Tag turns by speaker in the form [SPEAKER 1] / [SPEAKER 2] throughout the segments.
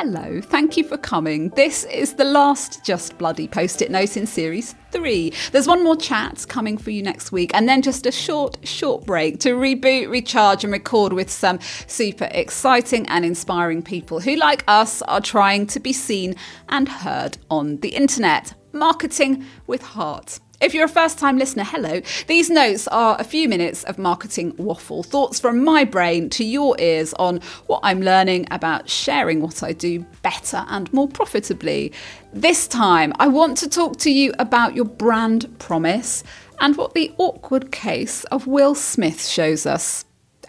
[SPEAKER 1] Hello, thank you for coming. This is the last Just Bloody Post it note in series three. There's one more chat coming for you next week, and then just a short, short break to reboot, recharge, and record with some super exciting and inspiring people who, like us, are trying to be seen and heard on the internet. Marketing with heart. If you're a first time listener, hello. These notes are a few minutes of marketing waffle, thoughts from my brain to your ears on what I'm learning about sharing what I do better and more profitably. This time, I want to talk to you about your brand promise and what the awkward case of Will Smith shows us.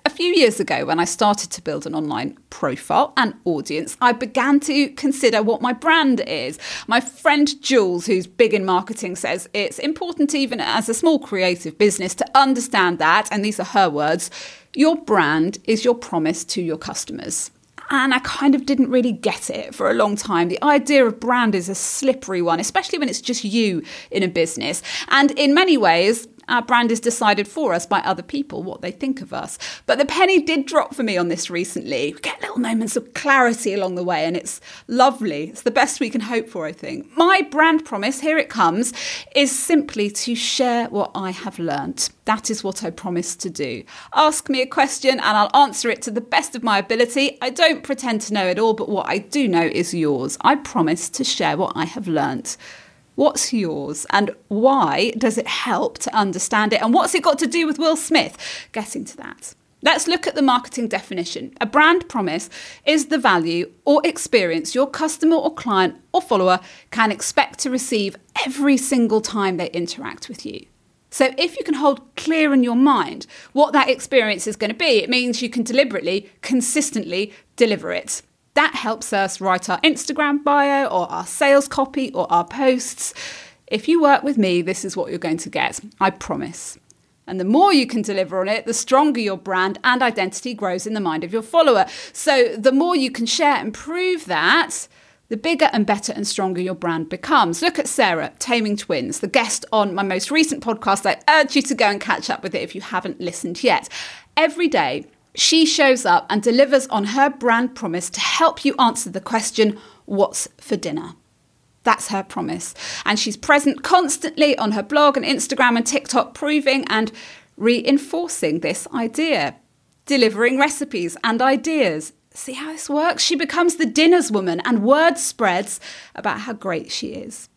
[SPEAKER 1] A few years ago, when I started to build an online profile and audience, I began to consider what my brand is. My friend Jules, who's big in marketing, says it's important, even as a small creative business, to understand that, and these are her words, your brand is your promise to your customers and I kind of didn't really get it for a long time. The idea of brand is a slippery one, especially when it's just you in a business. And in many ways, our brand is decided for us by other people, what they think of us. But the penny did drop for me on this recently. We get little moments of clarity along the way, and it's lovely. It's the best we can hope for, I think. My brand promise, here it comes, is simply to share what I have learnt. That is what I promise to do. Ask me a question and I'll answer it to the best of my ability. I don't pretend to know it all, but what I do know is yours. I promise to share what I have learnt. What's yours and why does it help to understand it? And what's it got to do with Will Smith? Getting to that. Let's look at the marketing definition. A brand promise is the value or experience your customer or client or follower can expect to receive every single time they interact with you. So, if you can hold clear in your mind what that experience is going to be, it means you can deliberately, consistently deliver it. That helps us write our Instagram bio or our sales copy or our posts. If you work with me, this is what you're going to get. I promise. And the more you can deliver on it, the stronger your brand and identity grows in the mind of your follower. So the more you can share and prove that, the bigger and better and stronger your brand becomes. Look at Sarah, Taming Twins, the guest on my most recent podcast. I urge you to go and catch up with it if you haven't listened yet. Every day, she shows up and delivers on her brand promise to help you answer the question, What's for dinner? That's her promise. And she's present constantly on her blog and Instagram and TikTok, proving and reinforcing this idea, delivering recipes and ideas. See how this works? She becomes the dinners woman, and word spreads about how great she is.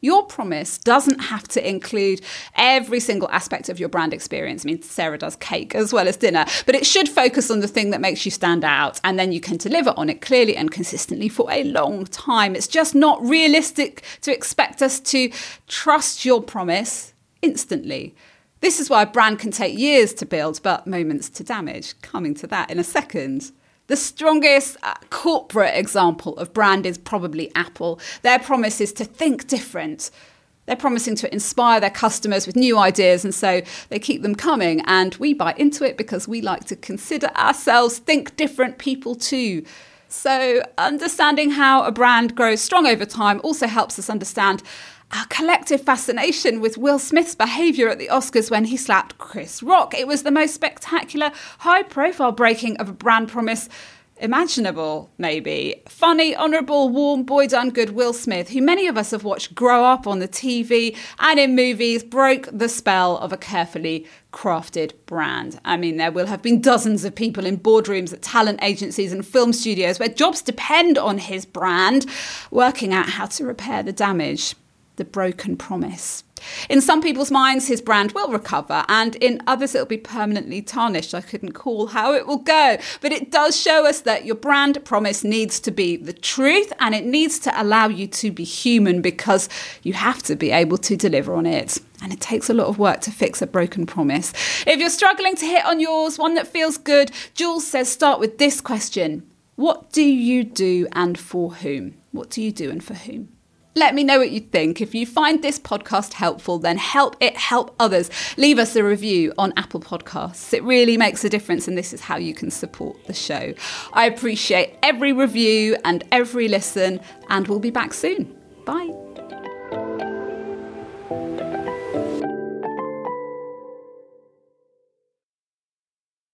[SPEAKER 1] Your promise doesn't have to include every single aspect of your brand experience. I mean, Sarah does cake as well as dinner, but it should focus on the thing that makes you stand out, and then you can deliver on it clearly and consistently for a long time. It's just not realistic to expect us to trust your promise instantly. This is why a brand can take years to build, but moments to damage. Coming to that in a second. The strongest uh, corporate example of brand is probably Apple. Their promise is to think different. They're promising to inspire their customers with new ideas, and so they keep them coming. And we buy into it because we like to consider ourselves think different people too. So, understanding how a brand grows strong over time also helps us understand our collective fascination with Will Smith's behaviour at the Oscars when he slapped Chris Rock. It was the most spectacular, high profile breaking of a brand promise imaginable, maybe. Funny, honourable, warm, boy done good Will Smith, who many of us have watched grow up on the TV and in movies, broke the spell of a carefully crafted brand. I mean, there will have been dozens of people in boardrooms at talent agencies and film studios where jobs depend on his brand, working out how to repair the damage the broken promise. In some people's minds, his brand will recover, and in others, it'll be permanently tarnished. I couldn't call how it will go, but it does show us that your brand promise needs to be the truth and it needs to allow you to be human because you have to be able to deliver on it. And it takes a lot of work to fix a broken promise. If you're struggling to hit on yours, one that feels good, Jules says start with this question What do you do and for whom? What do you do and for whom? Let me know what you think. If you find this podcast helpful, then help it help others. Leave us a review on Apple Podcasts. It really makes a difference, and this is how you can support the show. I appreciate every review and every listen, and we'll be back soon. Bye.